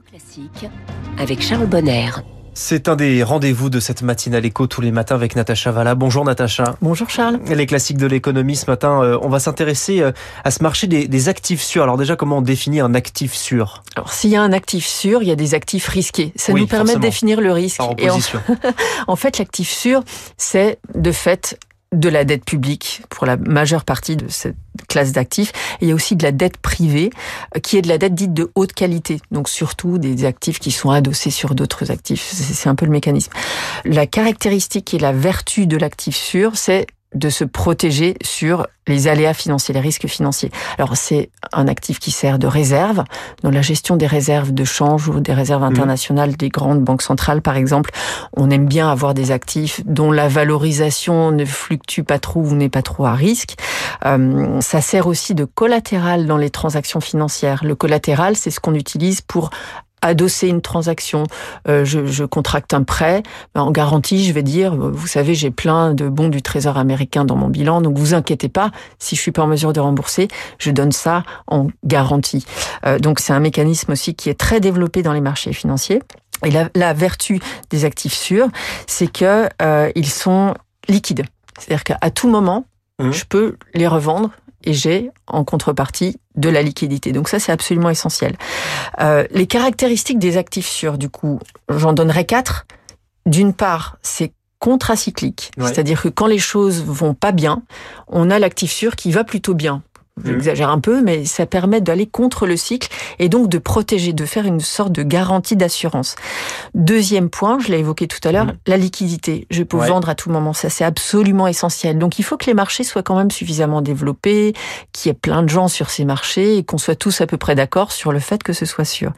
Classique avec Charles Bonner. C'est un des rendez-vous de cette matinale écho tous les matins avec Natacha Valla. Bonjour Natacha. Bonjour Charles. Les classiques de l'économie ce matin, euh, on va s'intéresser euh, à ce marché des, des, actifs sûrs. Alors déjà, comment on définit un actif sûr? Alors s'il y a un actif sûr, il y a des actifs risqués. Ça oui, nous permet forcément. de définir le risque. Et en fait, l'actif sûr, c'est de fait de la dette publique pour la majeure partie de cette classe d'actifs. Il y a aussi de la dette privée, euh, qui est de la dette dite de haute qualité. Donc surtout des actifs qui sont adossés sur d'autres actifs. C'est un peu le mécanisme. La caractéristique et la vertu de l'actif sûr, c'est de se protéger sur les aléas financiers, les risques financiers. Alors c'est un actif qui sert de réserve. Dans la gestion des réserves de change ou des réserves internationales mmh. des grandes banques centrales, par exemple, on aime bien avoir des actifs dont la valorisation ne fluctue pas trop ou n'est pas trop à risque. Euh, ça sert aussi de collatéral dans les transactions financières. Le collatéral, c'est ce qu'on utilise pour adosser une transaction, euh, je, je, contracte un prêt, en garantie, je vais dire, vous savez, j'ai plein de bons du Trésor américain dans mon bilan, donc vous inquiétez pas, si je suis pas en mesure de rembourser, je donne ça en garantie. Euh, donc c'est un mécanisme aussi qui est très développé dans les marchés financiers. Et la, la vertu des actifs sûrs, c'est que euh, ils sont liquides. C'est-à-dire qu'à tout moment, mmh. je peux les revendre et j'ai en contrepartie de la liquidité. Donc ça, c'est absolument essentiel. Euh, les caractéristiques des actifs sûrs, du coup, j'en donnerai quatre. D'une part, c'est contracyclique, ouais. c'est-à-dire que quand les choses vont pas bien, on a l'actif sûr qui va plutôt bien. J'exagère un peu, mais ça permet d'aller contre le cycle et donc de protéger, de faire une sorte de garantie d'assurance. Deuxième point, je l'ai évoqué tout à l'heure, mmh. la liquidité. Je peux ouais. vendre à tout moment, ça c'est absolument essentiel. Donc il faut que les marchés soient quand même suffisamment développés, qu'il y ait plein de gens sur ces marchés et qu'on soit tous à peu près d'accord sur le fait que ce soit sûr.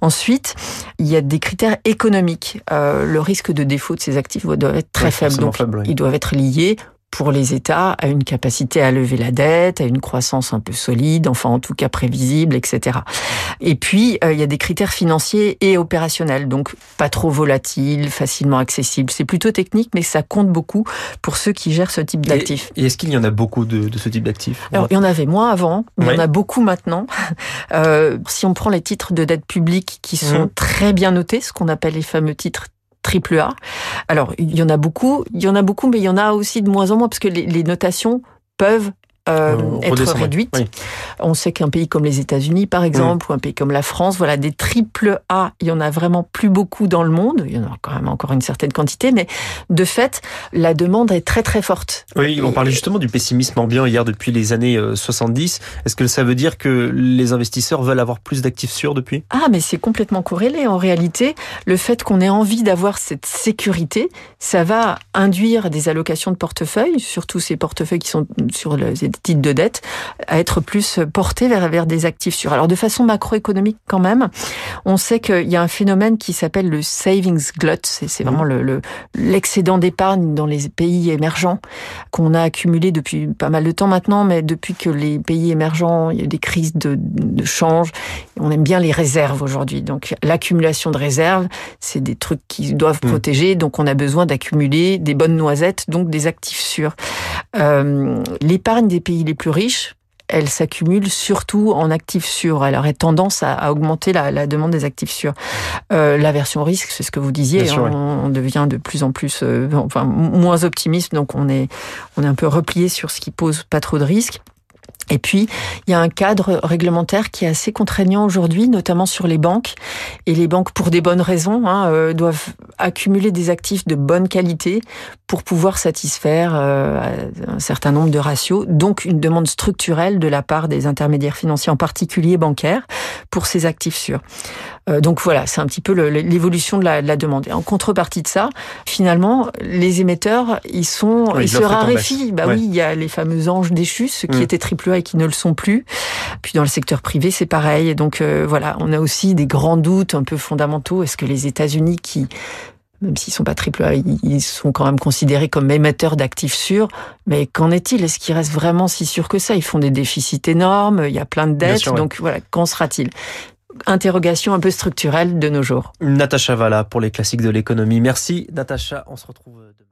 Ensuite, il y a des critères économiques. Euh, le risque de défaut de ces actifs doit être très ouais, faible, donc faible, oui. ils doivent être liés pour les États à une capacité à lever la dette, à une croissance un peu solide, enfin en tout cas prévisible, etc. Et puis euh, il y a des critères financiers et opérationnels, donc pas trop volatiles, facilement accessibles. C'est plutôt technique, mais ça compte beaucoup pour ceux qui gèrent ce type d'actifs. Et, et est-ce qu'il y en a beaucoup de, de ce type d'actifs? Alors il y en avait moins avant, mais oui. il y en a beaucoup maintenant. Euh, si on prend les titres de dette publique qui sont mmh. très bien notés, ce qu'on appelle les fameux titres triple A. Alors, il y en a beaucoup, il y en a beaucoup, mais il y en a aussi de moins en moins, parce que les, les notations peuvent euh, être réduite. Oui. On sait qu'un pays comme les États-Unis, par exemple, mmh. ou un pays comme la France, voilà, des triple A, il y en a vraiment plus beaucoup dans le monde. Il y en a quand même encore une certaine quantité, mais de fait, la demande est très très forte. Oui, on parlait justement du pessimisme ambiant hier depuis les années 70. Est-ce que ça veut dire que les investisseurs veulent avoir plus d'actifs sûrs depuis? Ah, mais c'est complètement corrélé. En réalité, le fait qu'on ait envie d'avoir cette sécurité, ça va induire des allocations de portefeuille, surtout ces portefeuilles qui sont sur les titres de dette à être plus portés vers, vers des actifs sûrs. Alors de façon macroéconomique quand même, on sait qu'il y a un phénomène qui s'appelle le savings glut, c'est vraiment le l'excédent le, d'épargne dans les pays émergents qu'on a accumulé depuis pas mal de temps maintenant, mais depuis que les pays émergents, il y a des crises de, de change, on aime bien les réserves aujourd'hui. Donc l'accumulation de réserves, c'est des trucs qui doivent mmh. protéger, donc on a besoin d'accumuler des bonnes noisettes, donc des actifs sûrs. Euh, L'épargne des pays les plus riches, elle s'accumule surtout en actifs sûrs. Elle aurait tendance à, à augmenter la, la, demande des actifs sûrs. Euh, L'aversion risque, c'est ce que vous disiez, sûr, on, oui. on, devient de plus en plus, euh, enfin moins optimiste, donc on est on est un peu replié sur ce qui pose pas trop de risques. Et puis, il y a un cadre réglementaire qui est assez contraignant aujourd'hui, notamment sur les banques. Et les banques, pour des bonnes raisons, hein, euh, doivent accumuler des actifs de bonne qualité pour pouvoir satisfaire euh, un certain nombre de ratios. Donc, une demande structurelle de la part des intermédiaires financiers, en particulier bancaires, pour ces actifs sûrs. Euh, donc voilà, c'est un petit peu l'évolution de la, de la, demande. Et en contrepartie de ça, finalement, les émetteurs, ils sont, oui, ils se raréfient. Bah ouais. oui, il y a les fameux anges déchus, ceux qui mmh. étaient triple A qui ne le sont plus. Puis dans le secteur privé, c'est pareil. Et donc euh, voilà, on a aussi des grands doutes un peu fondamentaux. Est-ce que les États-Unis qui même s'ils sont pas triple A, ils sont quand même considérés comme émetteurs d'actifs sûrs. Mais qu'en est-il? Est-ce qu'ils restent vraiment si sûrs que ça? Ils font des déficits énormes, il y a plein de dettes. Sûr, donc voilà, qu'en sera-t-il? Interrogation un peu structurelle de nos jours. Natacha Valla pour les classiques de l'économie. Merci Natacha, on se retrouve demain.